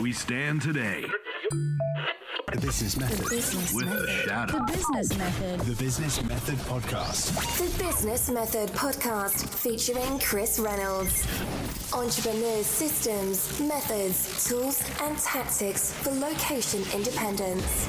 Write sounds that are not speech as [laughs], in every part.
We stand today The Business Method. Business with the Method. shadow. The Business Method. The Business Method Podcast. The Business Method Podcast featuring Chris Reynolds. Entrepreneurs' systems, methods, tools, and tactics for location independence.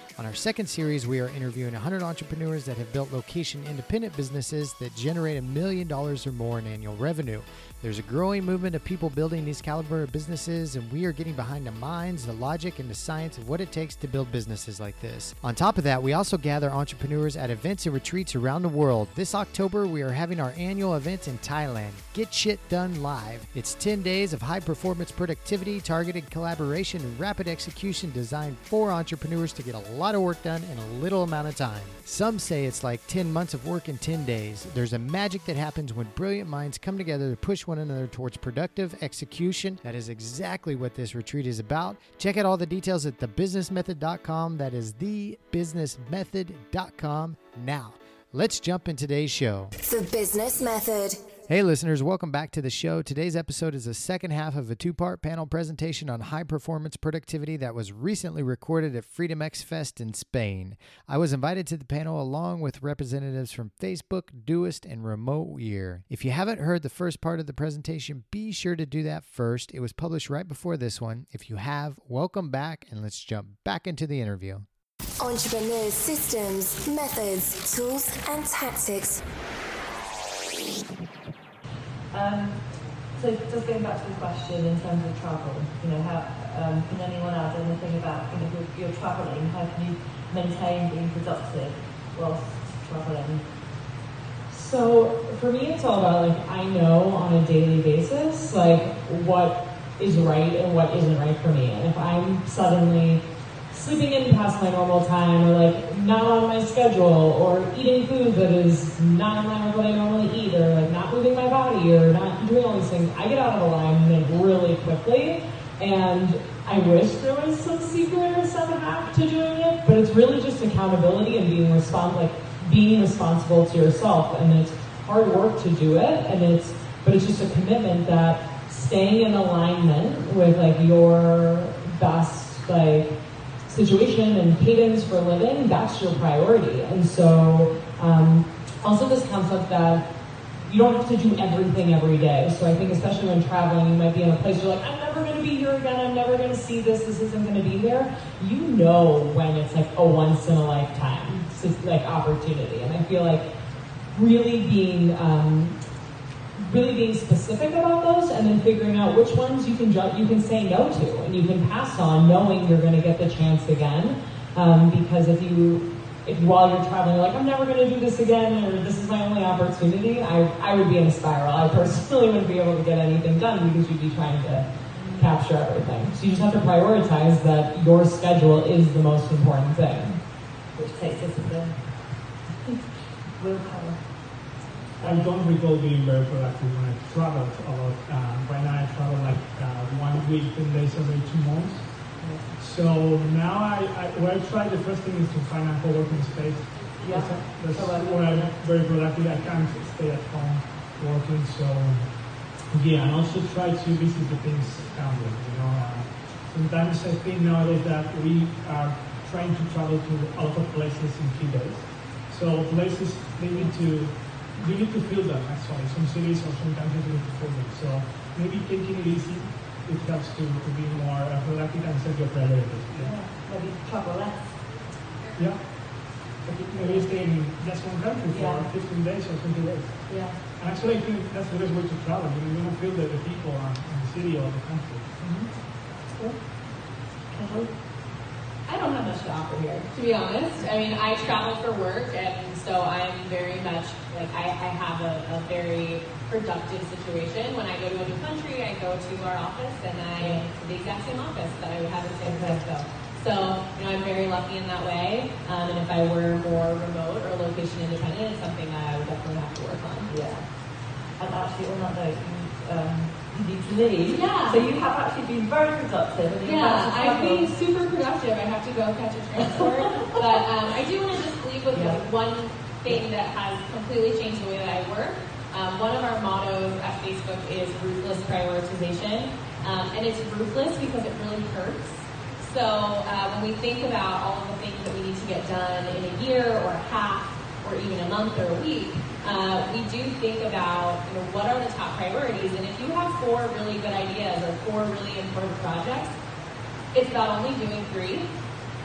On our second series, we are interviewing 100 entrepreneurs that have built location independent businesses that generate a million dollars or more in annual revenue. There's a growing movement of people building these caliber of businesses, and we are getting behind the minds, the logic, and the science of what it takes to build businesses like this. On top of that, we also gather entrepreneurs at events and retreats around the world. This October, we are having our annual event in Thailand, Get Shit Done Live. It's 10 days of high performance productivity, targeted collaboration, and rapid execution designed for entrepreneurs to get a lot of work done in a little amount of time. Some say it's like 10 months of work in 10 days. There's a magic that happens when brilliant minds come together to push one another towards productive execution. That is exactly what this retreat is about. Check out all the details at thebusinessmethod.com. That is thebusinessmethod.com. Now, let's jump in today's show. The Business Method. Hey, listeners, welcome back to the show. Today's episode is the second half of a two part panel presentation on high performance productivity that was recently recorded at FreedomXFest in Spain. I was invited to the panel along with representatives from Facebook, Doist, and Remote Year. If you haven't heard the first part of the presentation, be sure to do that first. It was published right before this one. If you have, welcome back, and let's jump back into the interview. Entrepreneurs' systems, methods, tools, and tactics Um, so just going back to the question in terms of travel, you know, how um, can anyone add anything about you know, if you're, you're travelling, how can you maintain being productive whilst travelling? So for me, it's all about like I know on a daily basis like what is right and what isn't right for me. And if I'm suddenly sleeping in past my normal time, or like not on my schedule, or eating food that is not in line with what I normally eat, or like not moving my body, or not doing all these things, I get out of alignment really quickly. And I wish there was some secret or some hack to doing it, but it's really just accountability and being respons- like being responsible to yourself. And it's hard work to do it, and it's but it's just a commitment that staying in alignment with like your best like situation and cadence for living, that's your priority. And so um, also this concept that you don't have to do everything every day. So I think especially when traveling, you might be in a place you're like, I'm never going to be here again. I'm never going to see this. This isn't going to be here. You know when it's like a once in a lifetime like opportunity. And I feel like really being um, really being specific about those and then figuring out which ones you can ju- you can say no to and you can pass on knowing you're going to get the chance again um, because if you if while you're traveling you're like i'm never going to do this again or this is my only opportunity I, I would be in a spiral i personally [laughs] wouldn't be able to get anything done because you'd be trying to capture everything so you just have to prioritize that your schedule is the most important thing Which takes discipline. [laughs] Willpower. I don't recall being very productive when I traveled a lot. Um, right now I travel like uh, one week, 10 days every two months. So now I, I, what I try, the first thing is to find a co-working space. Yeah. That's, that's Co-working, where I'm very productive. I can't stay at home working, so yeah, and also try to visit the things around me, you know. Uh, sometimes I think nowadays that we are trying to travel to a lot of places in few days. So places, they need to, you need to feel them actually. Some cities or some countries you need to feel them. So maybe taking it easy, it helps to, to be more uh, productive and set your priorities. Yeah. Yeah. Maybe travel less. yeah. But maybe stay in just one country for Yeah. 15 days or 20 days. Yeah. And actually, I think that's the best way to travel. You know, you don't feel the, the people and, and the city or the country. I don't have much to offer here, to be honest. I mean, I travel for work, and so I'm very much like I, I have a, a very productive situation. When I go to a new country, I go to our office, and I to the exact same office that I would have in San Francisco. So, you know, I'm very lucky in that way. Um, and if I were more remote or location independent, it's something that I would definitely have to work on. Yeah. And actually, on that note, um, you need to leave. Yeah. So you have actually been very productive. Yeah, I've been super productive. I have to go catch a transport. [laughs] but um, I do want to just leave with Yeah. one thing that has completely changed the way that I work. Um, one of our mottos at Facebook is ruthless prioritization. Um, and it's ruthless because it really hurts. So uh, when we think about all of the things that we need to get done in a year or a half or even a month or a week, uh, we do think about you know, what are the top priorities. And if you have four really good ideas or four really important projects, it's about only doing three,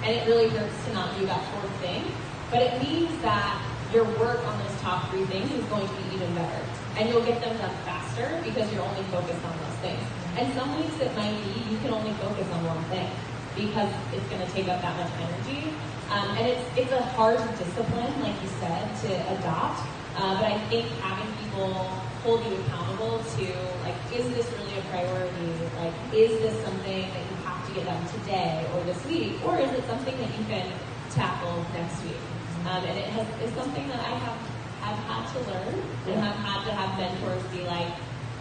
and it really hurts to not do that fourth thing. But it means that your work on those top three things is going to be even better. And you'll get them done faster because you're only focused on those things. And some weeks it might be you can only focus on one thing because it's going to take up that much energy. Um, and it's it's a hard discipline, like you said, to adopt. Uh, but I think having people hold you accountable to like, is this really a priority? Like, is this something that you have to get done today or this week, or is it something that you can tackle next week? Um, and it has is something that I have have had to learn and have had to have mentors be like,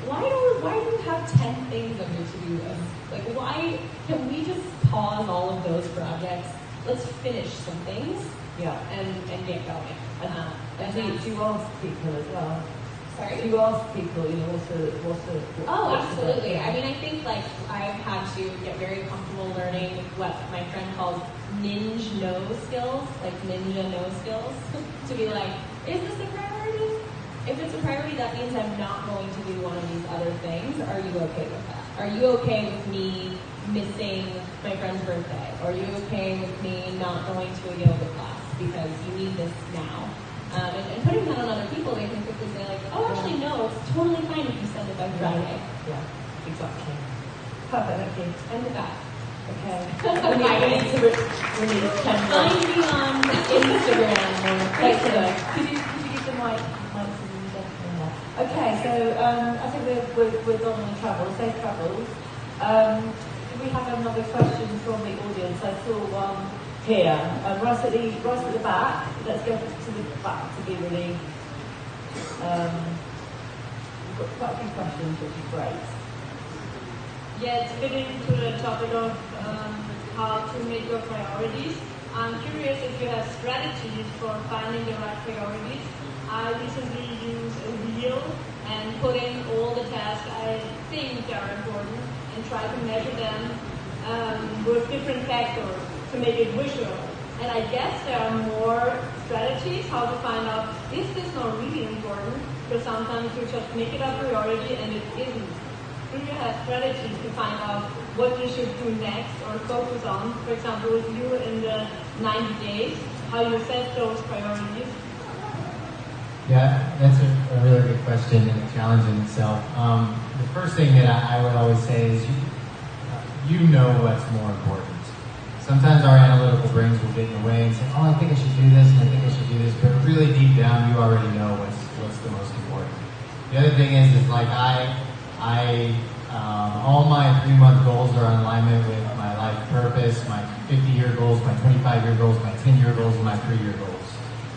why do why do you have ten things on your to do list? Like, why can we just pause all of those projects? Let's finish some things Yeah. and and get going. Uh, And and do, you- do you ask people as well? sorry. Do you ask people, you know, what's the, what's the... Oh, what's the- absolutely. I mean, I think like I've had to get very comfortable learning what my friend calls ninja no skills, like ninja no skills, [laughs] to be like, is this a priority? If it's a priority, that means I'm not going to do one of these other things. Are you okay with that? Are you okay with me missing my friend's birthday? Are you okay with me not going to a yoga class because you need this now? Um, and, and putting that on other people, they can quickly say like, oh, actually, no, it's totally fine if you send it by Friday. Yeah, exactly. Perfect, thank you. And with that, Okay. [laughs] we, need, we need to... We need 10 find me on Instagram or Thank you. Facebook. Could you, could you give the mic, mic to the gentleman there? Okay, so um, I think we're, we're, we're done on travel, safe travels. Um, do we have another question from the audience? I saw one here, um, right, at the, right at the back. Let's go to the back to be really... Um, we've got quite a few questions, which is great. Yeah, it's fitting to the topic of um, how to make your priorities. I'm curious if you have strategies for finding the right priorities. I recently used a wheel and put in all the tasks I think are important and try to measure them um, with different factors to make it visual. And I guess there are more strategies how to find out is this not really important? Because sometimes you just make it a priority and it isn't do you have strategies to find out what you should do next or focus on? For example, with you in the 90 days, how you set those priorities? Yeah, that's a, a really good question and a challenge in itself. Um, first thing that I, would always say is you, you know what's more important. Sometimes our analytical brains will get in the way and say, oh, I think I should do this and I think I should do this, but really deep down you already know what's, what's the most important. The other thing is, is like I, I, um, all my three month goals are in alignment with my life purpose, my 50 year goals, my 25 year goals, my 10 year goals, and my three year goals.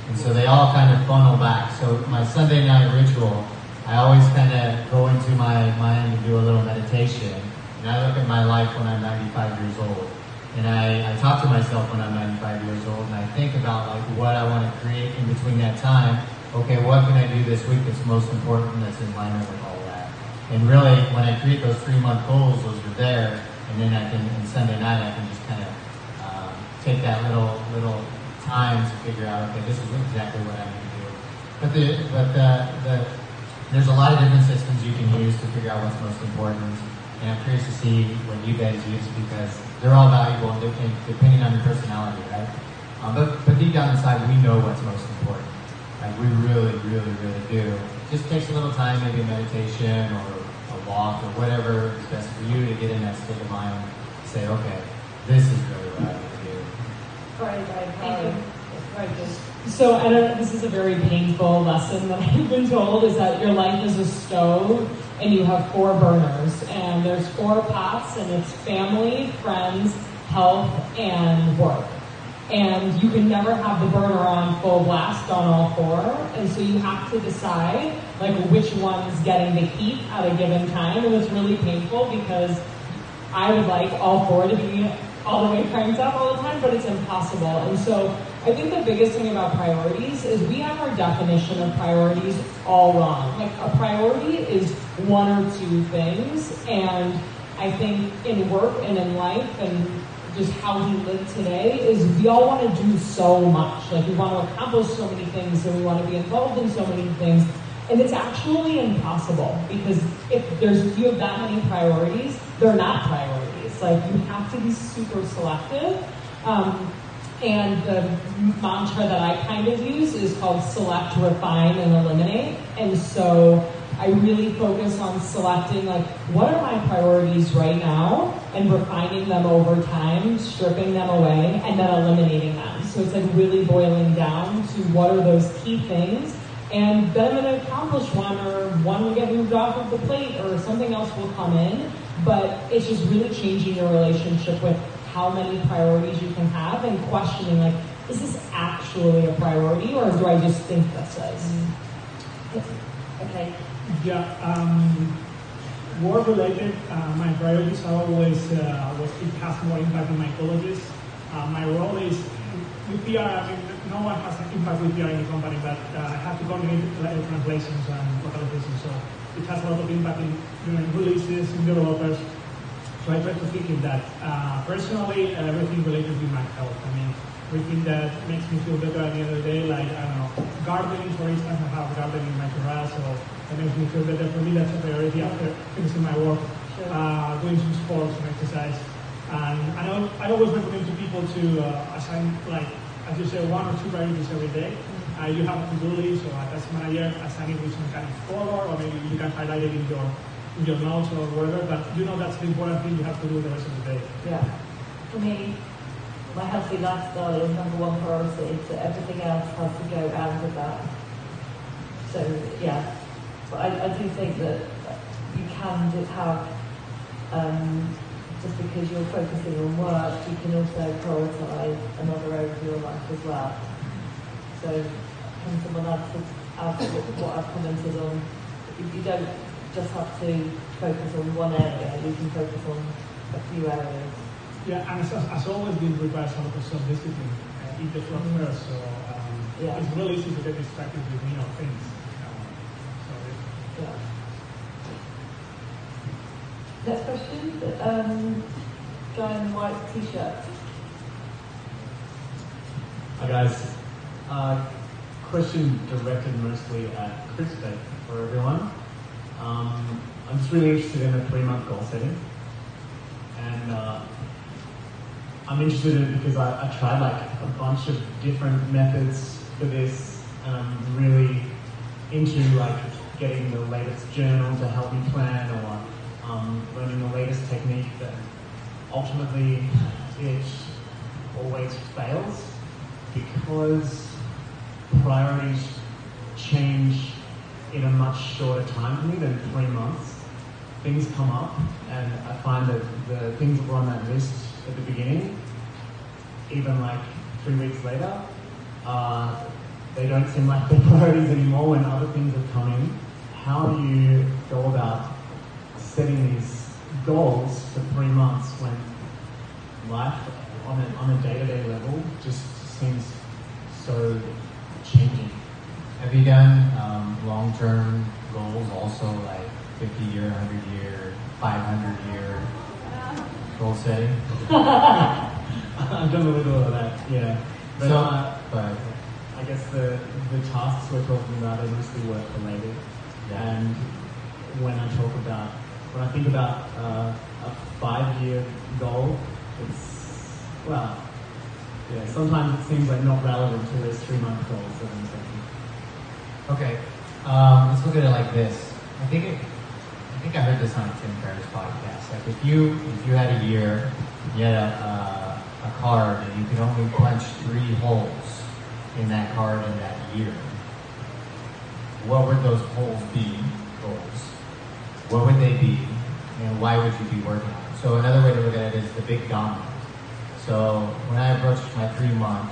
And so they all kind of funnel back. So my Sunday night ritual, I always kind of go into my mind and do a little meditation. And I look at my life when I'm 95 years old. And I, I talk to myself when I'm 95 years old and I think about like what I want to create in between that time. Okay, what can I do this week that's most important that's in line with all that? And really, when I create those three month goals, those are there. And then I can, on Sunday night, I can just kind of um, take that little little time to figure out, okay, this is exactly what I need to do. But the but the, the there's a lot of different systems you can use to figure out what's most important. And I'm curious to see what you guys use because they're all valuable and de- and depending on your personality, right? Um, but but deep down inside, we know what's most important. Like we really, really, really do. It just takes a little time, maybe a meditation or a walk or whatever is best for you to get in that state of mind. Say, okay, this is really what I need to do. Very, very, Thank very, you. it's very good. So I don't. This is a very painful lesson that [laughs] I've been told is that your life is a stove and you have four burners and there's four pots and it's family, friends, health, and work. And you can never have the burner on full blast on all four. And so you have to decide like which one's getting the heat at a given time. And it's really painful because I would like all four to be all the way cranked up all the time, but it's impossible. And so I think the biggest thing about priorities is we have our definition of priorities all wrong. Like a priority is one or two things. And I think in work and in life and just how we live today is we all want to do so much. Like we want to accomplish so many things and we want to be involved in so many things. And it's actually impossible because if there's if you have that many priorities, they're not priorities. Like you have to be super selective. Um, and the mantra that I kind of use is called select, refine, and eliminate. And so I really focus on selecting like what are my priorities right now and refining them over time, stripping them away, and then eliminating them. So it's like really boiling down to what are those key things. And then I'm going to accomplish one, or one will get moved off of the plate, or something else will come in. But it's just really changing your relationship with how many priorities you can have and questioning like, is this actually a priority, or do I just think this is? Okay. Yeah, um, work related, uh, my priorities are always uh, what it has more impact on my colleges. Uh, my role is with PR, I mean, no one has an impact with PR in the company, but uh, I have to coordinate translations and localizations, so it has a lot of impact in doing releases, in developers. So I try to think in that. Uh, personally, everything related to my health. I mean, everything that makes me feel better at the end of the day, like, I don't know, gardening, for instance, I have gardening in my terrace, so that makes me feel better. For me, that's a priority after finishing my work, uh, doing some sports and exercise. And I, know, I always recommend to people to uh, assign, like, as you say, one or two priorities every day. Uh, you have a to-do list, or a manager, assign it with some kind of color, or maybe you can highlight it in your in your notes or whatever. But you know that's the important thing you have to do the rest of the day. Yeah. For me, my healthy lifestyle is number one priority, so everything else has to go out of that. So yeah, but I, I do think that you can just have, um, just because you're focusing on work, you can also prioritise another area of your life as well. So can someone add to, add to what, what I've commented on? You, you don't just have to focus on one area, you can focus on a few areas. Yeah, and as, as always been requires a lot of self-discipline uh, in the front first, so um, Yeah. it's really easy to get distracted with you know things. Um, so Yeah. Next question, um, guy in the white t-shirt. Hi guys. Uh, question directed mostly at Chris, but for everyone. Um, I'm just really interested in a three-month goal setting, and uh, I'm interested in it because I, I tried like a bunch of different methods for this, and I'm really into like getting the latest journal to help me plan, or um, learning the latest technique that ultimately it always fails because priorities change in a much shorter time for me than three months. Things come up, and I find that the things that were on that list at the beginning, even like three weeks later, uh, they don't seem like the [laughs] priorities anymore when other things have come in. How do you go about setting these goals for three months when life on a day-to-day level just seems so changing? Have you done um, long-term goals also, like 50-year, 100-year, 500-year goal setting? I've done a little of that, yeah. But, So, uh, but I guess the, the tasks we're talking about are mostly work related. And when I talk about, when I think about uh, a five year goal, it's, well, yeah, sometimes it seems like not relevant to those three month goals that I'm setting. Okay, um, let's look at it like this. I think it, I think I heard this on a Tim Ferriss podcast. Like if you if you had a year, you had a, a, a card, and you could only punch three holes in that card in that year, what would those holes be? Goals. What would they be, and why would you be working on it? So another way to look at it is the big domino. So when I approach my three month,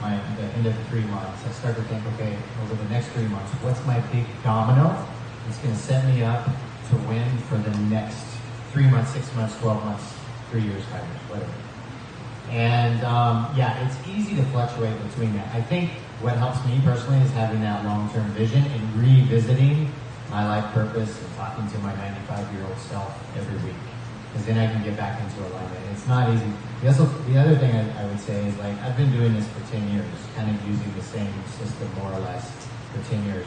my the end of three months, I start to think, okay, over the next three months, what's my big domino that's going to set me up to win for the next three months, six months, twelve months, three years, five years, whatever. And um, yeah, it's easy to fluctuate between that. I think what helps me personally is having that long-term vision and revisiting my life purpose and talking to my 95-year-old self every week. Because then I can get back into alignment. It's not easy. The, other thing I, I would say is like I've been doing this for 10 years, kind of using the same system more or less for 10 years.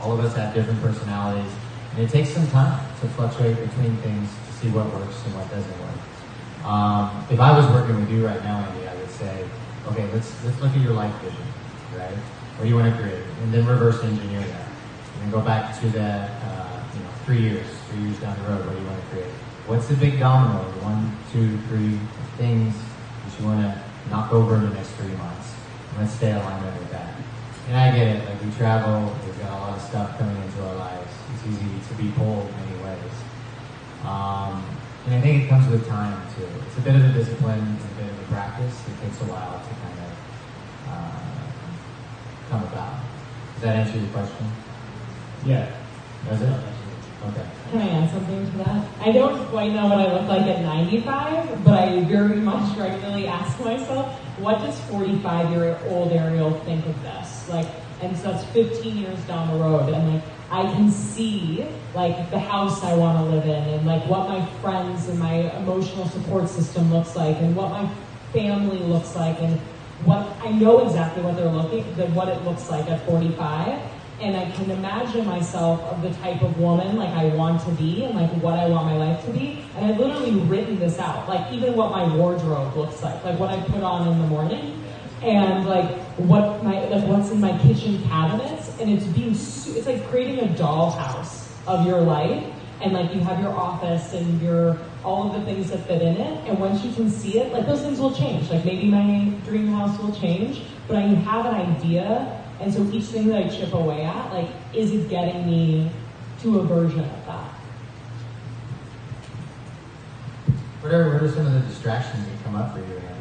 All of us have different personalities, and it takes some time to fluctuate between things to see what works and what doesn't work. Um, if I was working with you right now, Andy, I would say, okay, let's let's look at your life vision, right? What do you want to create, and then reverse engineer that, and then go back to the uh, you know three years, three years down the road. What do you want to create? What's the big domino? One, two, three things that you want to knock over in the next three months. And let's stay aligned with that. And I get it. Like we travel, we've got a lot of stuff coming into our lives. It's easy to be pulled in many ways. Um, and I think it comes with time too. It's a bit of a discipline, it's a bit of a practice. It takes a while to kind of uh, come about. Does that answer your question? Yeah. Does it? Okay. Can I add something to that? I don't quite know what I look like at 95, but I very much regularly ask myself, what does 45 year old Ariel think of this? Like, and so that's 15 years down the road, and like, I can see like the house I want to live in, and like what my friends and my emotional support system looks like, and what my family looks like, and what I know exactly what they're looking, what it looks like at 45 and I can imagine myself of the type of woman like I want to be and like what I want my life to be. And I've literally written this out, like even what my wardrobe looks like, like what I put on in the morning, and like what my like what's in my kitchen cabinets, and it's being it's like creating a dollhouse of your life. And like you have your office and your all of the things that fit in it, and once you can see it, like those things will change. Like maybe my dream house will change, but I have an idea and so each thing that I chip away at, like, is it getting me to a version of that? What are, what are some of the distractions that come up for you, Andy?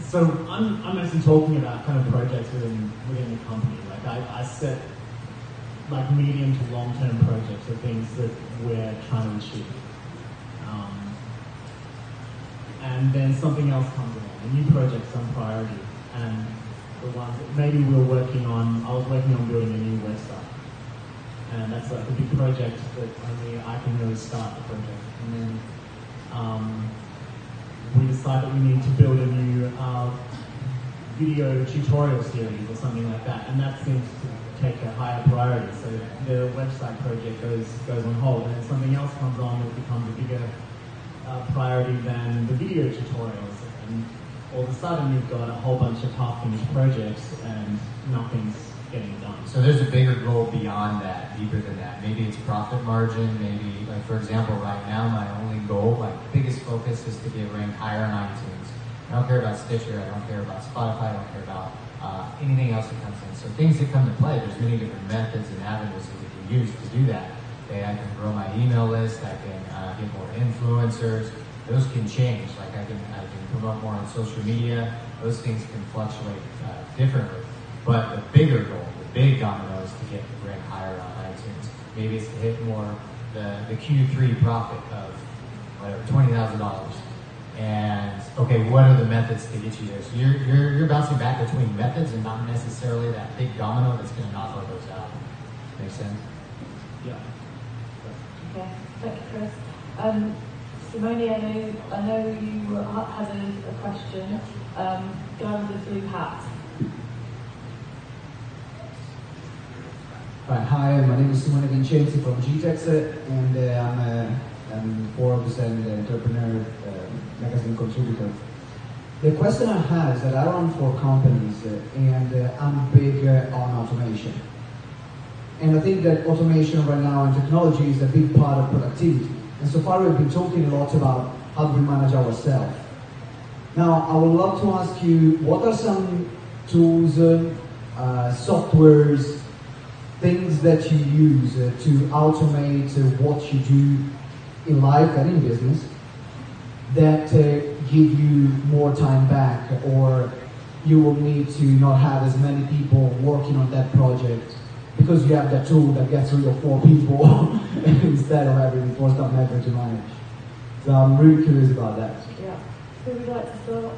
So I'm, I'm actually talking about kind of projects within within the company. Like I, I set like medium to long term projects or things that we're trying to achieve. Um, and then something else comes along, new project, some priority, and the ones that maybe we we're working on, I was working on building a new website. And that's like a big project that only I can really start the project. And then um, we decide that we need to build a new uh, video tutorial series or something like that, and that seems to take a higher priority. So the website project goes goes on hold, and something else comes on that becomes a bigger uh, priority than the video tutorials. And all of a sudden, you've got a whole bunch of half-finished projects, and nothing's getting done. So there's a bigger goal beyond that, deeper than that. Maybe it's profit margin. Maybe, like for example, right now my only goal, my biggest focus, is to get ranked higher on iTunes. I don't care about Stitcher. I don't care about Spotify. I don't care about uh, anything else that comes in. So things that come to play. There's many different methods and avenues that we can use to do that. Okay, I can grow my email list. I can uh, get more influencers. Those can change. Like I can, I can promote more on social media. Those things can fluctuate uh, differently. But the bigger goal, the big domino, is to get the brand higher on iTunes. Maybe it's to hit more the, the Q3 profit of whatever twenty thousand dollars. And okay, what are the methods to get you there? So you're, you're, you're bouncing back between methods and not necessarily that big domino that's going to knock all those out. Make sense? Yeah. Okay, thank you, Chris. Um, Simone, I know, I know you had a, a question. Um, guy with the blue hat. Hi, my name is Simone Vincenzi from GTEX, and uh, I'm a I'm Forbes and Entrepreneur uh, magazine contributor. The question I have is that I run four companies uh, and uh, I'm big uh, on automation. And I think that automation right now and technology is a big part of productivity. And so far we've been talking a lot about how do we manage ourselves. Now, I would love to ask you, what are some tools, uh, softwares, things that you use uh, to automate uh, what you do in life and in business that uh, give you more time back or you will need to not have as many people working on that project because you have that tool that gets three or four people [laughs] instead of having four staff members to manage. So I'm really curious about that. Yeah. Who would like to start?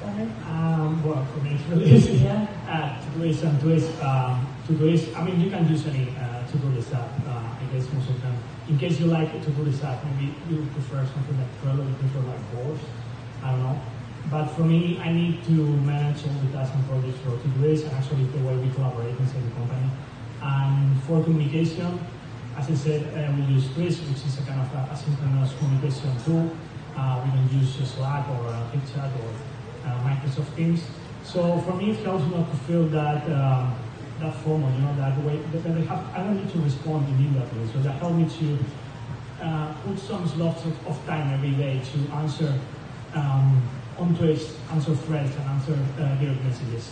Danny? Um, well, for me, it's really easy. Yeah. Uh, Todoist and Todoist, um, Todoist, I mean, you can use any uh, Todoist app, uh, I guess most of them. In case you like a Todoist app, maybe you prefer something like Trello, you prefer like Boards, I don't know. But for me, I need to manage all the tasks and projects for Todoist and actually the way we collaborate inside the company. And for communication, as I said, uh, we use Twist, which is a kind of a asynchronous communication tool. Uh, we don't use Slack or uh, HipChat or uh, Microsoft Teams. So for me, it helps not to feel that um, that formal, you know, that way that I have. I don't need to respond immediately. So that helped me to uh, put some slots of, of time every day to answer um, on Twist, answer threads, and answer uh, direct messages.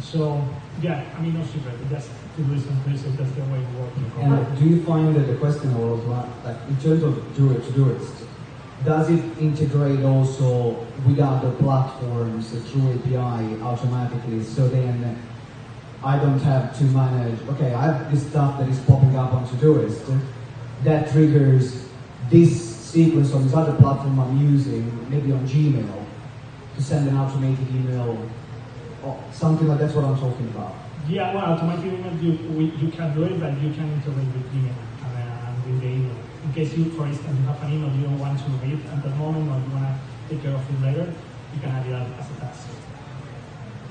So yeah, I mean, no secret. That's to do some places. That's the way. And do you find that the question was like, in terms of do it, Todoist, does it integrate also with other platforms through API automatically? So then I don't have to manage, okay, I have this stuff that is popping up on Todoist that triggers this sequence on this other platform I'm using, maybe on Gmail, to send an automated email or something like that's what I'm talking about. Yeah, well, automatic email, you, we, you can do it, but you can integrate with email and, uh, and with the email. In case you, for instance, you have an email you don't want to read at the moment or you want to take care of it later, you can add it as a task.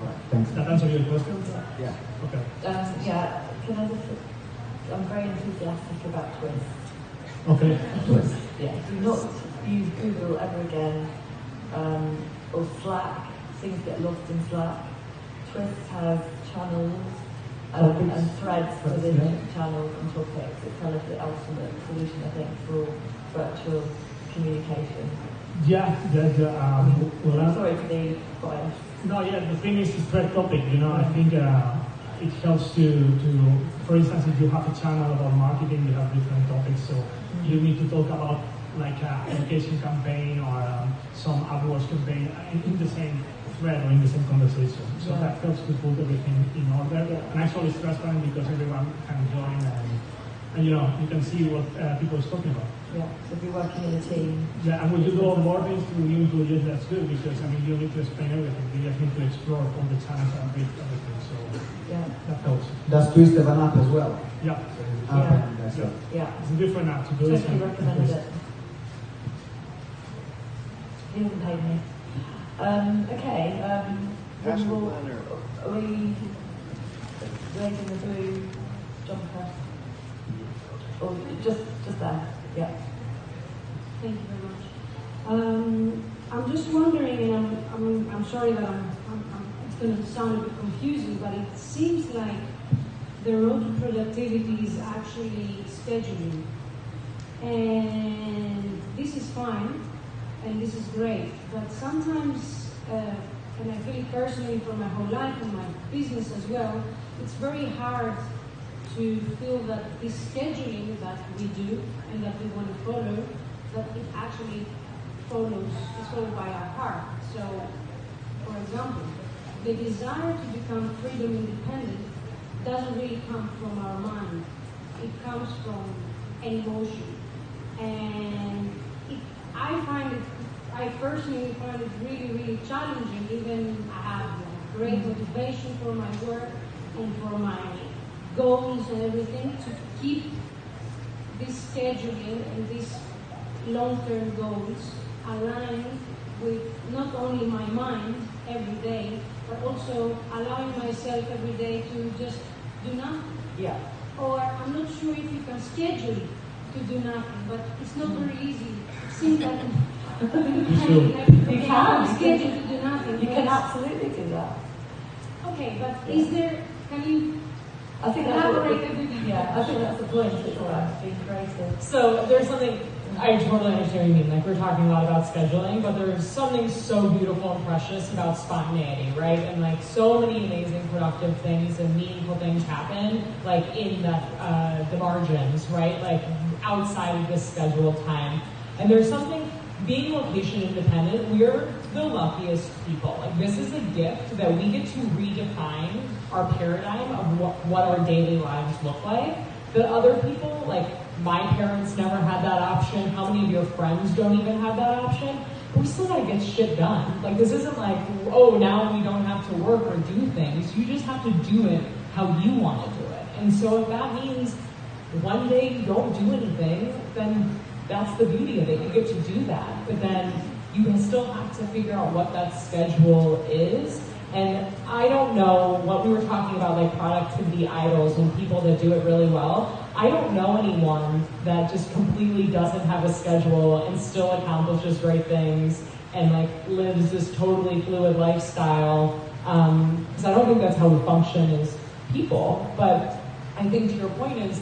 Right, thanks. That answer your question? Yeah. Okay. Um, yeah, can I just, I'm very enthusiastic about Twist. Okay. Twist. Yeah, do not use Google ever again, um, or Slack, things get lost in Slack. Twist has channels um, Topics. and threads within yeah. channels and topics. It's kind of the ultimate solution, I think, for virtual communication. Yeah, that, uh, um, well, I'm uh, sorry to be biased. No, yeah, the thing is, it's thread topic, you know, I think uh, it helps to, to, for instance, if you have a channel about marketing, you have different topics, so you need to talk about like an education campaign or um, some AdWords campaign in, in the same thread or in the same conversation. So Yeah. that helps to put everything in order. Yeah. And actually it's transparent because everyone can join and, and you know, you can see what uh, people are talking about. Yeah, so if you're working in a team, Yeah, and when you do onboarding to new employees, that's good because I mean you need to explain everything. You just need to explore all the channels and read everything. So yeah, that helps. Does Twist have an app as well? Yeah, App Yeah. and that's it. yeah. it's a different app to do this. Totally and- recommended it. He hasn't paid me. Um, okay, um, then we'll- are we raising the blue jumper? Or just, just there, yeah. Thank you very much. Um, I'm just wondering, and I'm, I'm, I'm sorry that I'm, I'm, I'm, it's going to sound a bit confusing, but it seems like the road to productivity is actually scheduling. And this is fine, and this is great, but sometimes, uh, and I feel it personally for my whole life and my business as well, it's very hard to feel that this scheduling that we do and that we want to follow, that it actually follows, is followed by our heart. So, for example, the desire to become freedom independent doesn't really come from our mind. It comes from an emotion. And it, I find it, I personally find it really, really challenging. Even I have great motivation for my work and for my goals and everything to keep this scheduling and these long-term goals aligned with not only my mind every day, but also allowing myself every day to just do nothing. Yeah. Or I'm not sure if you can schedule to do nothing, but it's not very easy. It seems like you You can, you schedule can, to do nothing. you can Yes. absolutely do that. Okay, but is there? Can you I think that's what, elaborate a bit? yeah, I think that's the point, it's about being creative. So there's something I totally understand what you mean. Like we're talking a lot about scheduling, but there's something so beautiful and precious about spontaneity, right? And like so many amazing productive things and meaningful things happen, like in the uh, the margins, right? Like outside of this scheduled time. And there's something, being location independent, we're the luckiest people. Like this is a gift that we get to redefine our paradigm of what, what our daily lives look like. That other people, like my parents never had that option. How many of your friends don't even have that option? We still gotta get shit done. Like this isn't like, oh, now we don't have to work or do things. You just have to do it how you want to do it. And so if that means one day you don't do anything, then that's the beauty of it. You get to do that. But then you still have to figure out what that schedule is. And I don't know what we were talking about, like productivity idols and people that do it really well. I don't know anyone that just completely doesn't have a schedule and still accomplishes great things and like lives this totally fluid lifestyle. Because um, I don't think that's how we function as people. But I think to your point is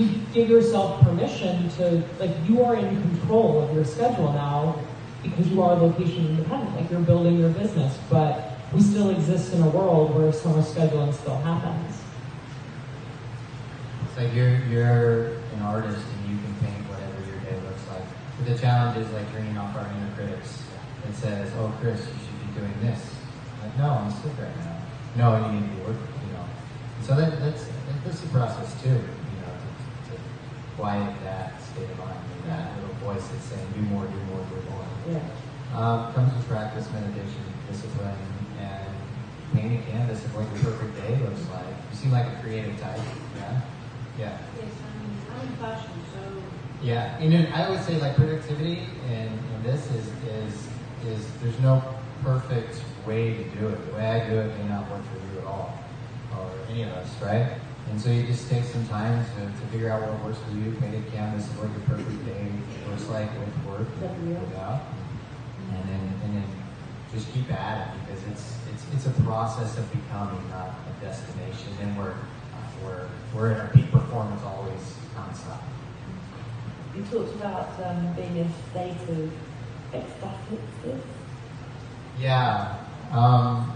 you give yourself permission to like you are in control of your schedule now because you are location independent. Like you're building your business, but we still exist in a world where so much scheduling still happens. It's like you're you're an artist and you can paint whatever your day looks like. But the challenge is like turning off our inner critics. It says, "Oh, Chris, you should be doing this." Like, no, I'm sick right now. No, you need to working. You know. So that, that's that's the process too. You know, to, to quiet that state of mind, that little voice that's saying, "Do more, do more, do more." Yeah. Um, comes with practice, meditation, discipline, and painting canvas of what your perfect day looks like. You seem like a creative type, yeah? Yeah. Yes, I'm, I'm in fashion, so. Yeah, and then I always say like productivity and, and this is, is, is there's no perfect way to do it. The way I do it may not work for you at all, or any of us, right? And so you just take some time to, to figure out what works for you, paint a canvas of what your perfect day looks like with work, without, and then and then just keep at it because it's it's it's a process of becoming, not a destination. And we're we're we're in our peak performance always nonstop. You talked about um, being in a state of ecstasis. Yeah. Um,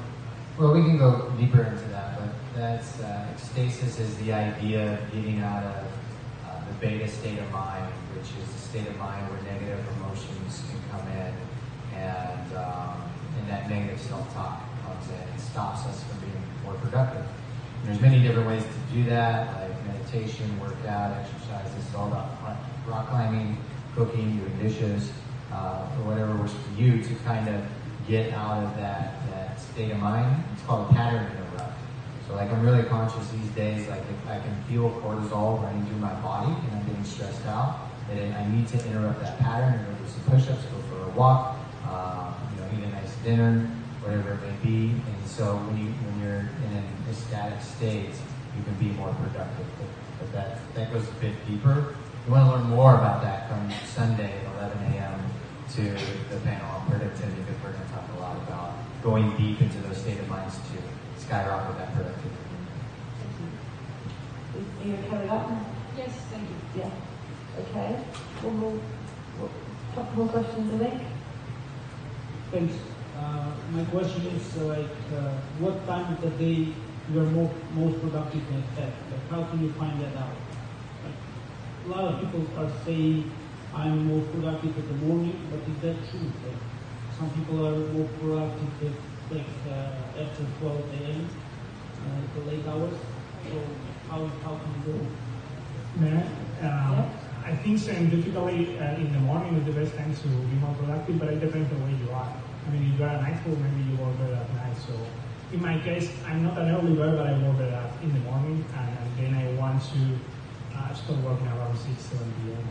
well, we can go deeper into that, that's uh, is the idea of getting out of uh, the beta state of mind, which is the state of mind where negative emotions can come in, and um, and that negative self-talk comes in and stops us from being more productive. And there's many different ways to do that, like meditation, workout, exercise. Is all about rock climbing, cooking, doing dishes, uh, or whatever works for you to kind of get out of that, that state of mind. It's called a pattern Like I'm really conscious these days, like if I can feel cortisol running through my body and I'm getting stressed out, then I need to interrupt that pattern and do some push-ups, go for a walk, uh, you know, eat a nice dinner, whatever it may be. And so when you when you're in an ecstatic state, you can be more productive. But, but that that goes a bit deeper. You want to learn more about that from Sunday at 11 a.m. to the panel on productivity because we're going to talk a lot about going deep into those state of minds to skyrocket that productivity. Are you okay with that? Yes, thank you. Yeah. Okay. One more, one, couple more questions, I think. Thanks. Uh, my question is uh, like, uh, what time of the day you are more, most productive in that? Like, how can you find that out? Like, a lot of people are saying I'm more productive in the morning, but is that true? Like, some people are more productive like uh, after 12 a.m. Uh, the late hours. So how how can you go? Man, uh, I think scientifically uh, in the morning is the best time to be more productive, but it depends on where you are. I mean, if you're a night school, maybe you work better at night. So in my case, I'm not an early bird, but I work better at, in the morning, and, and then I want to uh, start working around 6, 7 p.m.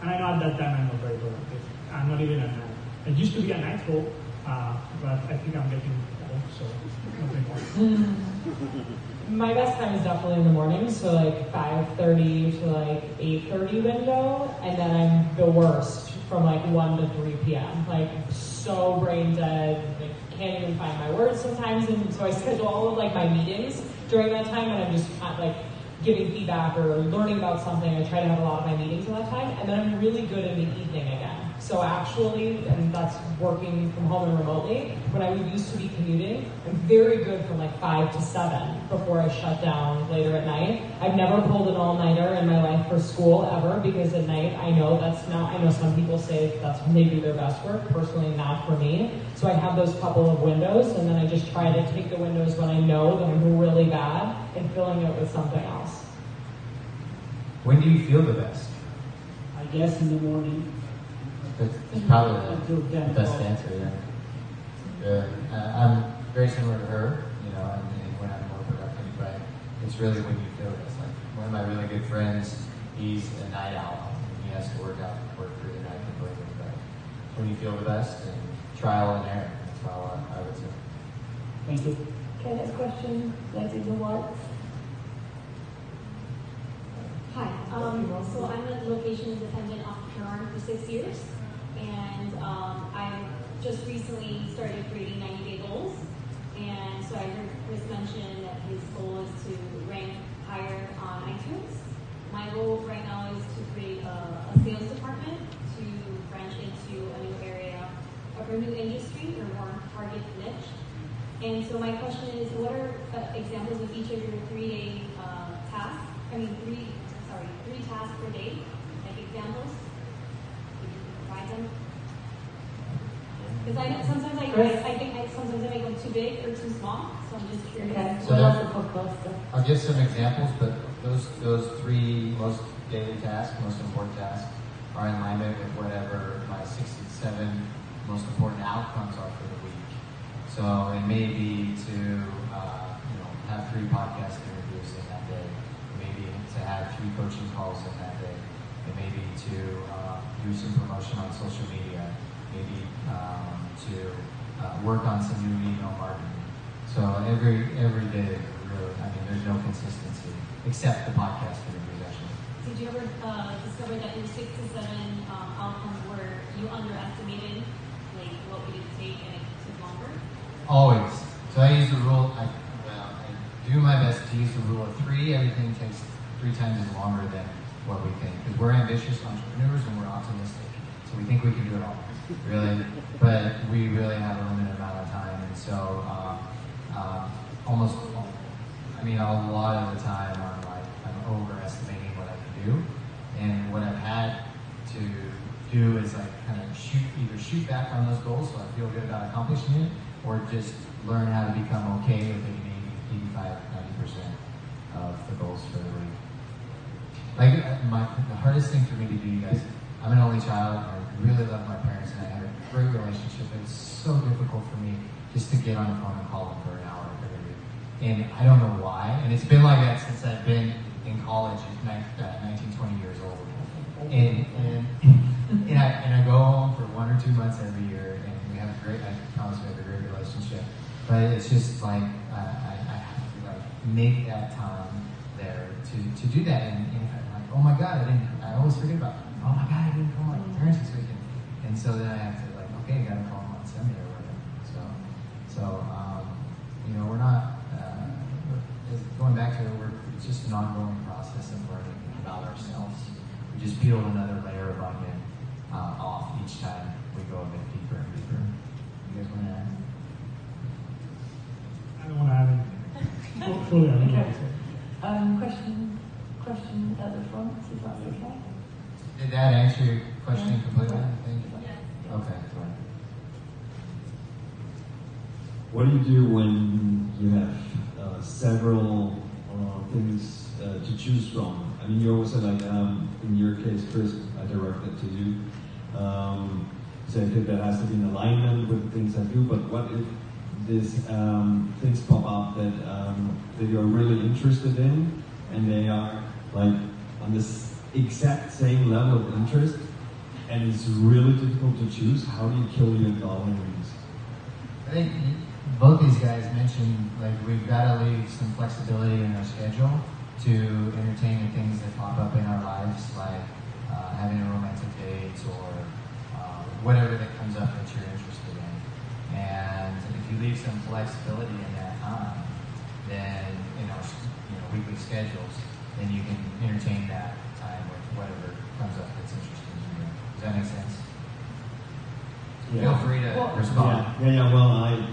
And I know at that time I'm not very productive. I'm not even at night. I used to be a night school, uh, but I think I'm getting old, so nothing more. [laughs] My best time is definitely in the morning, so like 5.30 to like 8.30 window, and then I'm the worst from like 1 to 3 p.m. Like so brain dead, like can't even find my words sometimes, and so I schedule all of like my meetings during that time, and I'm just uh, like giving feedback or learning about something. I try to have a lot of my meetings at that time, and then I'm really good in the evening again. So actually, and that's working from home and remotely, when I used to be commuting, I'm very good from like five to seven before I shut down later at night. I've never pulled an all-nighter in my life for school ever because at night I know that's not, I know some people say that's when they do their best work, personally not for me. So I have those couple of windows and then I just try to take the windows when I know that I'm really bad and filling it with something else. When do you feel the best? I guess in the morning. That's, that's probably Until the best answer, yeah. Good. Uh, I'm very similar to her, you know, and, and when I'm more productive, but it's really when you feel it. It's like one of my really good friends, he's a night owl, and he has to work out, work through the night completely, but when you feel the best, and trial and error, that's how I, I would say. Thank you. Okay, next question. And whites. Hi, um, so I'm a location independent entrepreneur for six years, and um, I just recently started creating 90 day goals. And so I heard Chris mention that his goal is to rank higher on iTunes. My goal right now is to create a, a sales department to branch into a new area of a new industry or more target niche. And so my question is, what are uh, examples of each of your three-day uh, tasks? I mean, three, sorry, three tasks per day, like examples? If you could provide them. Because I know sometimes I, Chris? I think I, sometimes I make them too big or too small, so I'm just curious. Okay. So What that- else? I'll give some examples, but those those three most daily tasks, most important tasks, are in alignment with whatever my 67 most important outcomes are for the week. So it may be to uh, you know have three podcast interviews in that day, maybe to have three coaching calls in that day, it may be to uh, do some promotion on social media, maybe um, to uh, work on some new email marketing. So every every day, really, I mean, there's no consistency except the podcast interviews actually. Did you ever uh, discover that your six to seven um, outcomes were you underestimated, like what would it take and? Always. So I use the rule. I, well, I do my best to use the rule of three. Everything takes three times longer than what we think because we're ambitious entrepreneurs and we're optimistic. So we think we can do it all, really. But we really have a limited amount of time, and so um, um, almost, I mean, a lot of the time I'm like I'm overestimating what I can do, and what I've had to do is like kind of shoot either shoot back on those goals so I feel good about accomplishing it, or just learn how to become okay with hitting 85, 90 percent of the goals for the week. Like uh, my the hardest thing for me to do, you guys. I'm an only child. I really love my parents, and I have a great relationship. It's so difficult for me just to get on the phone and call them for an hour every week, and I don't know why. And it's been like that since I've been in college, at uh, 19, 20 years old. And and [laughs] and I and I go home for one or two months every year, and we have a great. I promise we have a great relationship. But it's just like I, I, I have to like make that time there to, to do that. And, and I'm like, oh my god, I didn't. I always forget about. It. Oh my god, I didn't call my parents this weekend. And so then I have to like, okay, I gotta call them on Sunday or whatever. So so um, you know, we're not. Uh, going back to it, we're, it's just an ongoing process of learning about ourselves. We just peel another layer of onion uh, off each time we go a bit deeper and deeper. You guys want to add? I don't want to add anything. Full- [laughs] Fully. Okay. Um, question, question at the front, if that's okay. Did that answer your question Yeah. completely? I think? Yeah. Okay. Sorry. What do you do when you have uh, several uh, things uh, to choose from? I mean, you always said like, um, in your case, Chris, I directed to you. Um, so think that has to be in alignment with things I do. But what if these um, things pop up that um, that you're really interested in, and they are like on this exact same level of interest, and it's really difficult to choose? How do you kill your darlings? I think both these guys mentioned like we've got to leave some flexibility in our schedule to entertain the things that pop up in our lives, like uh, having a romantic date or uh, whatever that comes up that you're interested in. And if you leave some flexibility in that time, then in our you know weekly schedules, then you can entertain that time with whatever comes up that's interesting to you. Does that make sense? Feel free to Well, respond. Yeah, yeah, yeah. Well, I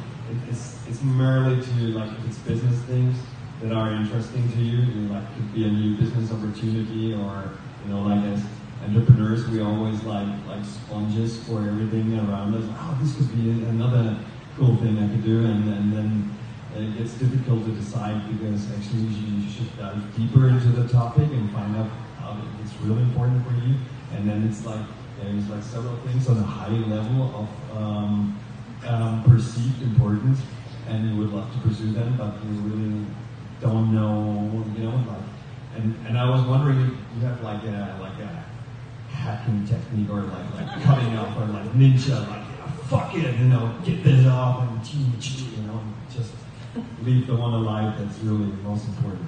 it's it's merely to like if it's business things that are interesting to you, you know, like could be a new business opportunity or you know like as entrepreneurs we always like like sponges for everything around us. Oh, this could be another cool thing I could do, and and then it gets difficult to decide because actually you, should dive deeper into the topic and find out how it's really important for you, and then it's like there's like several things on a high level of um, um, perceived importance, and you would love to pursue them, but you really don't know, you know, like. And, and I was wondering if you have like a like a hacking technique or like like cutting off or like ninja, like yeah, fuck it, you know, get this off and choo choo, you know, just leave the one alive that's really the most important.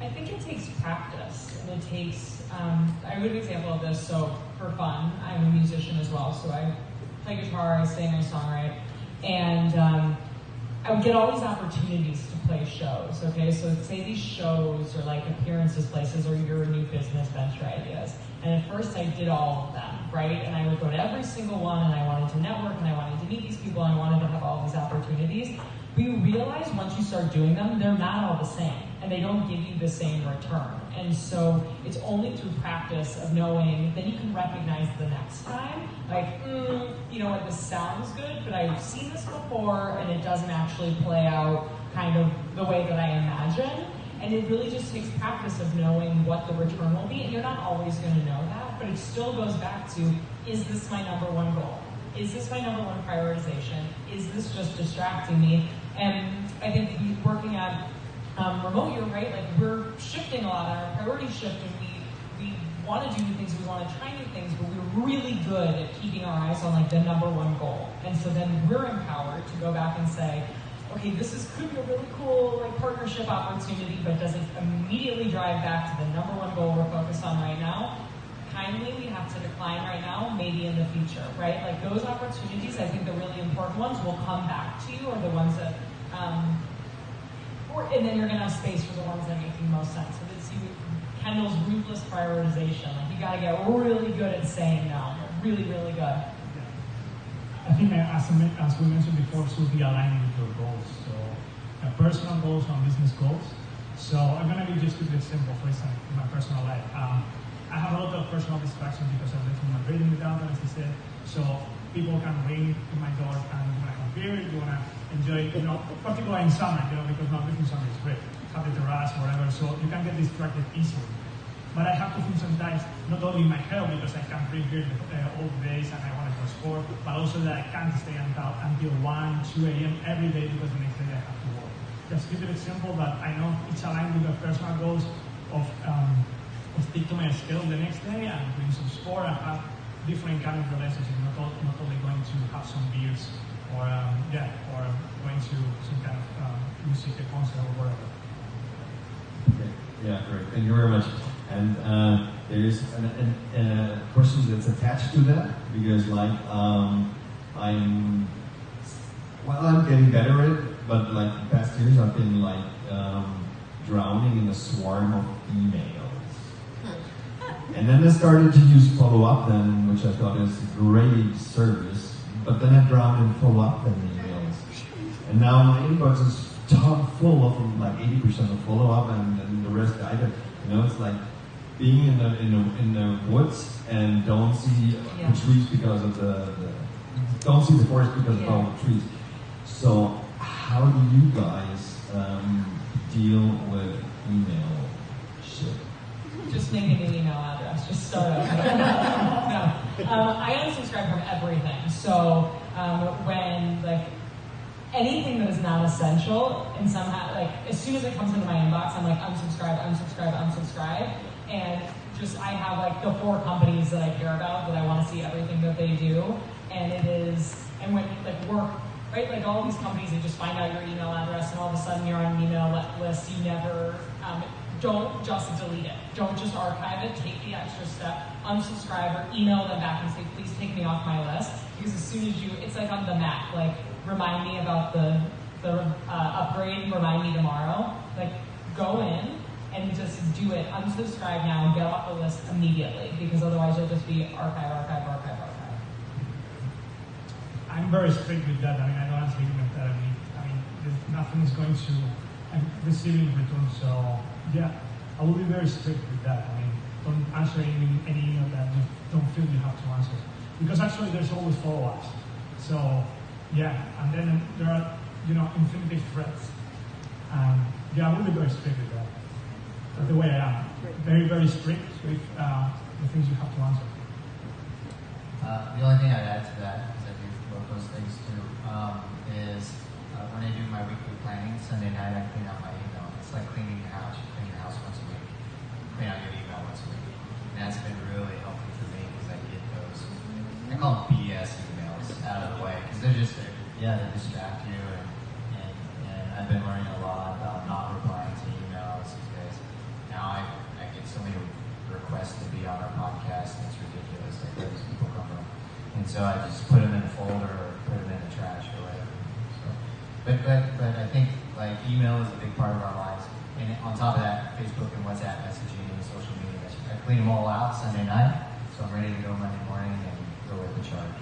I think it takes practice, and it takes. Um, I have an example of this. So for fun, I'm a musician as well. So I play guitar, I sing, I songwrite, and um, I would get all these opportunities to play shows. Okay, so say these shows or like appearances, places, or your new business venture ideas. And at first, I did all of them, right? And I would go to every single one, and I wanted to network, and I wanted to meet these people, and I wanted to have all these opportunities. But you realize once you start doing them, they're not all the same, and they don't give you the same return. And so it's only through practice of knowing, then you can recognize the next time, like, mm, you know what, this sounds good, but I've seen this before, and it doesn't actually play out kind of the way that I imagine. And it really just takes practice of knowing what the return will be, and you're not always going to know that, but it still goes back to, is this my number one goal? Is this my number one prioritization? Is this just distracting me? And I think working at um, remote, you're right. Like we're shifting a lot. Our priorities shift, and we we want to do new things. We want to try new things, but we're really good at keeping our eyes on like the number one goal. And so then we're empowered to go back and say, okay, this is could be a really cool like partnership opportunity, but does it immediately drive back to the number one goal we're focused on right now? Kindly, we have to decline right now, maybe in the future, right? Like those opportunities, I think the really important ones will come back to you, or the ones that um, and then you're going to have space for the ones that make the most sense. So it's Kendall's ruthless prioritization. Like you got to get really good at saying no. Really, really good. I think uh, as, as we mentioned before, should be aligning with your goals. So uh, personal goals and business goals. So I'm gonna give just a good simple. For in my personal life, um, I have a lot of personal distractions because I live in Madrid in the downtown, as I said. So people can ring to my door and wanna have beer, you wanna enjoy, you know, particularly in summer, you know, because Madrid in summer is great. Have the terrace, whatever. So you can get distracted easily. But I have to think sometimes not only my health because I can drink beer uh, all days and I want to go sport, but also that I can't stay until, until 1, 2 a.m. every day because the next day I have to work. Just give you an example that I know it's aligned with the personal goals of, um, stick to my schedule the next day and doing some sport and have different kind of relationships, not, all, not only going to have some beers or um, yeah, or going to some kind of um, music concert or whatever. Okay. Yeah, great. Thank you very much. And uh, there is an, an, a question that's attached to that because, like, um, I'm well, I'm getting better at it, but like the past years, I've been like um, drowning in a swarm of emails. And then I started to use FollowUpThen, which I thought is a great service. But then I drowned in FollowUpThen emails. And now my inbox is top full of like 80% of follow up and, and the rest either. You know, it's like being in the in the, in the woods and don't see Yeah. the trees because of the, the don't see the forest because of all the trees. So how do you guys um, deal with email shit? Just make an email address. Just start [laughs] no. Um, I unsubscribe from everything. So um, when like anything that is not essential and somehow like as soon as it comes into my inbox, I'm like unsubscribe, unsubscribe, unsubscribe, and just I have like the four companies that I care about that I want to see everything that they do, and it is and when like work. Right, like all these companies, they just find out your email address, and all of a sudden you're on an email list. You never um, don't just delete it. Don't just archive it. Take the extra step, unsubscribe or email them back and say, please take me off my list. Because as soon as you, it's like on the Mac, like remind me about the the uh, upgrade. Remind me tomorrow. Like go in and just do it. Unsubscribe now and get off the list immediately. Because otherwise you'll just be archive, archive, archive, archive. I'm very strict with that. I mean, I don't answer email that. I mean, I mean, nothing is going to I'm receiving return. So yeah, I will be very strict with that. I mean, don't answer any, any email that you don't feel you have to answer. Because actually, there's always follow-ups. So yeah, and then there are you know infinitive threats. Um, yeah, I will be very strict with that. That's the way I am. Very very strict with uh, the things you have to answer. Uh, the only thing I'd add to that, because I do both those things too, um, is uh, when I do my weekly planning, Sunday night I clean out my email. It's like cleaning your house. You clean your house once a week. Clean out your email once a week. And that's been really helpful for me because I get those, I call them BS emails out of the way because they're just, they're, yeah, they distract you. And, and, and I've been learning a lot about not replying to emails because now I, I get so many requests to be on our podcast and it's ridiculous. Like these people come from. And so I just put them in a folder or put them in the trash or whatever. So, but, but, but I think like email is a big part of our lives. And on top of that, Facebook and WhatsApp messaging and social media. I clean them all out Sunday night, so I'm ready to go Monday morning and go with the charge.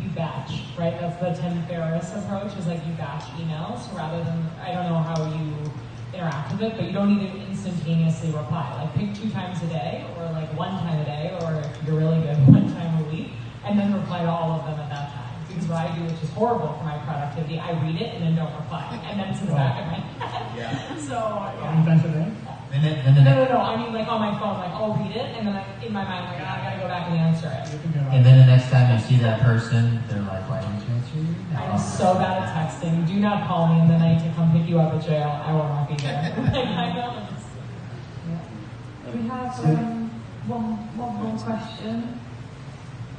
You batch, right? That's the Tim Ferriss approach. Is like you batch emails rather than I don't know how you interact with it, but you don't need to instantaneously reply. Like pick two times a day, or like one time a day, or if you're really good, [laughs] one time a week, and then reply to all of them at that time. Because what I do, which is horrible for my productivity, I read it and then don't reply, and then it's in the back of my head. Yeah. [laughs] So How yeah. many times a? And then, and then No, no, no. I mean, like on my phone, like I'll read it, and then I, in my mind, like "Ah, I gotta go back and answer it. And then the next time you see that person, they're like, why didn't you answer your email? I'm so bad at texting. Do not call me in the night to come pick you up at jail. I will not be there. [laughs] like, I know. it's- We have um, one, one more question.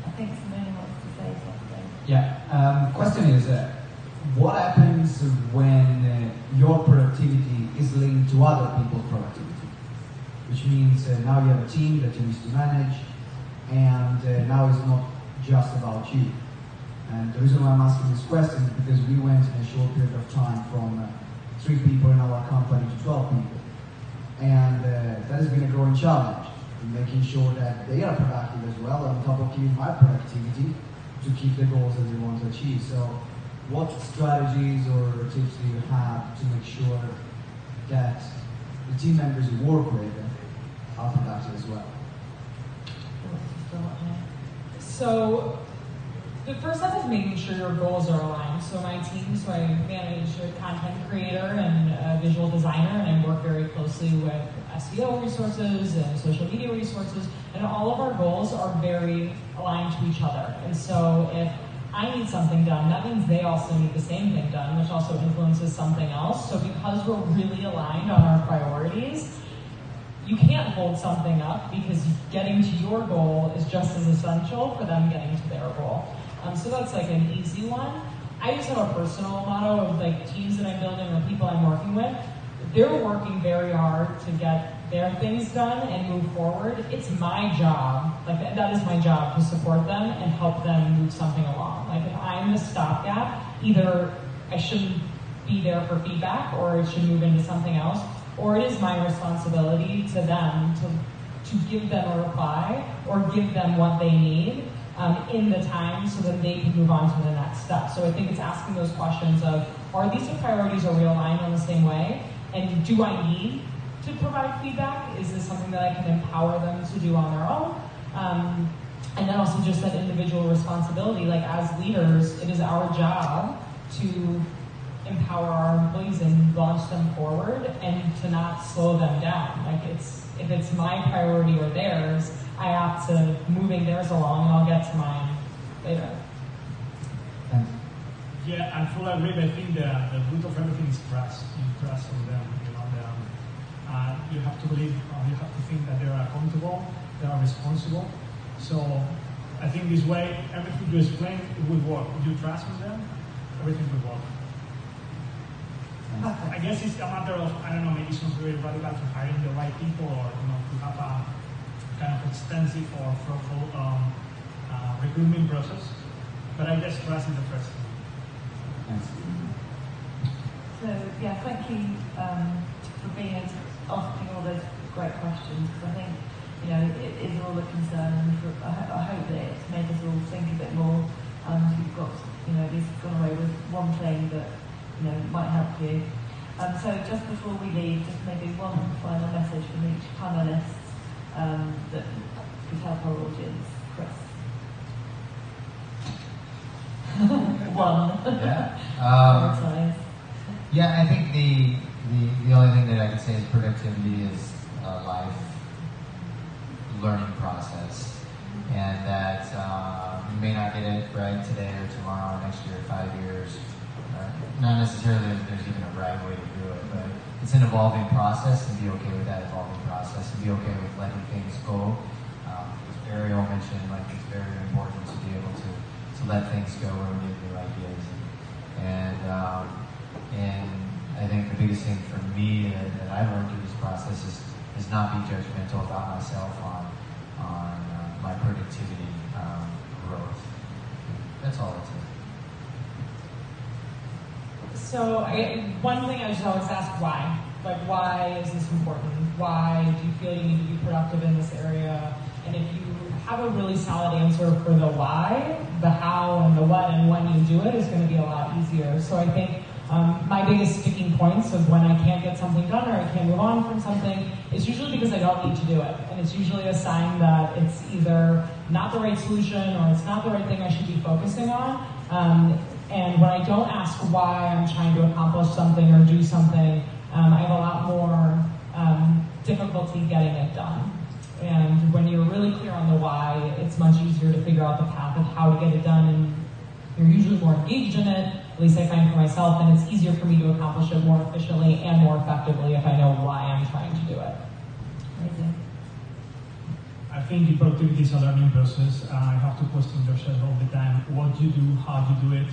I think somebody wants to say something. Yeah. Um, question is, uh, what happens when uh, your productivity is linked to other people's productivity? Which means uh, now you have a team that you need to manage, and uh, now it's not just about you. And the reason why I'm asking this question is because we went in a short period of time from uh, three people in our company to 12 people. And uh, that has been a growing challenge, in making sure that they are productive as well, on top of keeping my productivity to keep the goals that they want to achieve. So, what strategies or tips do you have to make sure that the team members you work with are productive as well? So, the first step is making sure your goals are aligned. So, my team, so I manage a content creator and a visual designer, and I work very closely with SEO resources and social media resources, and all of our goals are very aligned to each other. And so, if I need something done, that means they also need the same thing done, which also influences something else. So, because we're really aligned on our priorities, you can't hold something up because getting to your goal is just as essential for them getting to their goal. Um, so that's like an easy one. I just have a personal motto of like teams that I'm building or people I'm working with. They're working very hard to get their things done and move forward. It's my job, like that, that is my job to support them and help them move something along. Like if I'm the stopgap, either I shouldn't be there for feedback or it should move into something else, or it is my responsibility to them to, to give them a reply or give them what they need um, in the time so that they can move on to the next step. So I think it's asking those questions of, are these the priorities, are we aligned on the same way? And do I need to provide feedback? Is this something that I can empower them to do on their own? Um, and then also just that individual responsibility, like as leaders, it is our job to empower our employees and launch them forward and to not slow them down. Like it's if it's my priority or theirs, I opt to moving theirs along and I'll get to mine later. Yeah, I fully agree. I think the, the root of everything is trust. Trust from them. You know, the, uh, you have to believe, uh, you have to think that they are accountable, they are responsible. So I think this way, everything you explain, it will work. If you trust in them, everything will work. I guess it's a matter of, I don't know, maybe some very radical to hiring the right people or, you know, to have a kind of extensive or fruitful um, uh, recruitment process. But I guess trust is the first thing. So yeah, thank you um, for being able to asking all those great questions because I think you know it is all a concern and for, I, I hope that it's made us all think a bit more. Um, you've got you know at least gone away with one thing that you know might help you. Um, so just before we leave, just maybe one final message from each panelist um, that could help our audience. Chris. [laughs] one. Yeah. [laughs] Yeah, I think the, the, the only thing that I could say is productivity is a life learning process. And that uh, you may not get it right today or tomorrow or next year, or five years. Uh, not necessarily there's even a right way to do it, but it's an evolving process and be okay with that evolving process and be okay with letting things go. Um, Ariel mentioned, like it's very important to be able to, to let things go we get new ideas. And, um, and I think the biggest thing for me that, that I've learned through this process is, is not be judgmental about myself on, on uh, my productivity um, growth. That's all say. So I, one thing I just always ask why. Like, why is this important? Why do you feel you need to be productive in this area? And if you have a really solid answer for the why, the how and the what and when you do it is going to be a lot easier. So I think um, my biggest sticking points of when I can't get something done or I can't move on from something is usually because I don't need to do it. And it's usually a sign that it's either not the right solution or it's not the right thing I should be focusing on. Um, and when I don't ask why I'm trying to accomplish something or do something, um, I have a lot more um, difficulty getting it done. And when you're really clear on the why, it's much easier to figure out the path of how to get it done. And you're usually more engaged in it, at least I find for myself, and it's easier for me to accomplish it more efficiently and more effectively if I know why I'm trying to do it. Amazing. I think the productivity is a learning process. Uh, you have to question yourself all the time what you do, how you do it.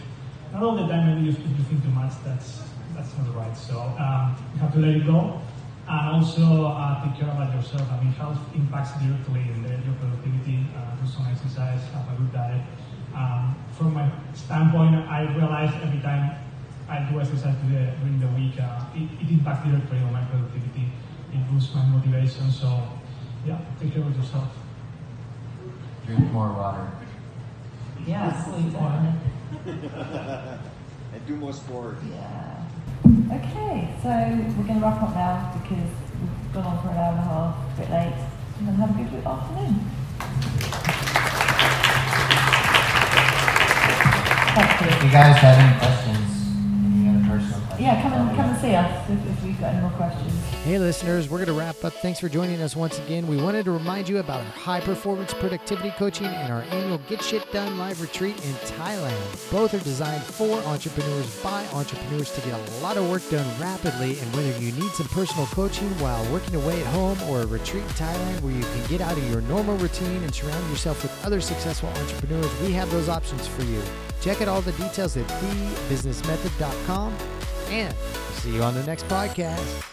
Not all the time, maybe if you think too much, that's that's not right. So um, you have to let it go, and also uh, take care about yourself. I mean, health impacts directly in the, your productivity. Uh, do some exercise, have a good diet. Um, from my standpoint, I realize every time I do exercise the, during the week, uh, it, it impacts directly on my productivity. It boosts my motivation. So, yeah, take care of yourself. Drink more water. Yeah, sleep more. [laughs] and do more sport. Yeah. Okay, so we're going to wrap up now because we've gone on for an hour and a half, a bit late, and then have a good afternoon. If you guys have any questions, any other personal questions, Yeah, come and come and see us if, if we've got any more questions. Hey, listeners, we're going to wrap up. Thanks for joining us once again. We wanted to remind you about our high performance productivity coaching and our annual Get Shit Done live retreat in Thailand. Both are designed for entrepreneurs by entrepreneurs to get a lot of work done rapidly. And whether you need some personal coaching while working away at home or a retreat in Thailand where you can get out of your normal routine and surround yourself with other successful entrepreneurs, we have those options for you. Check out all the details at thebusinessmethod.com and see you on the next podcast.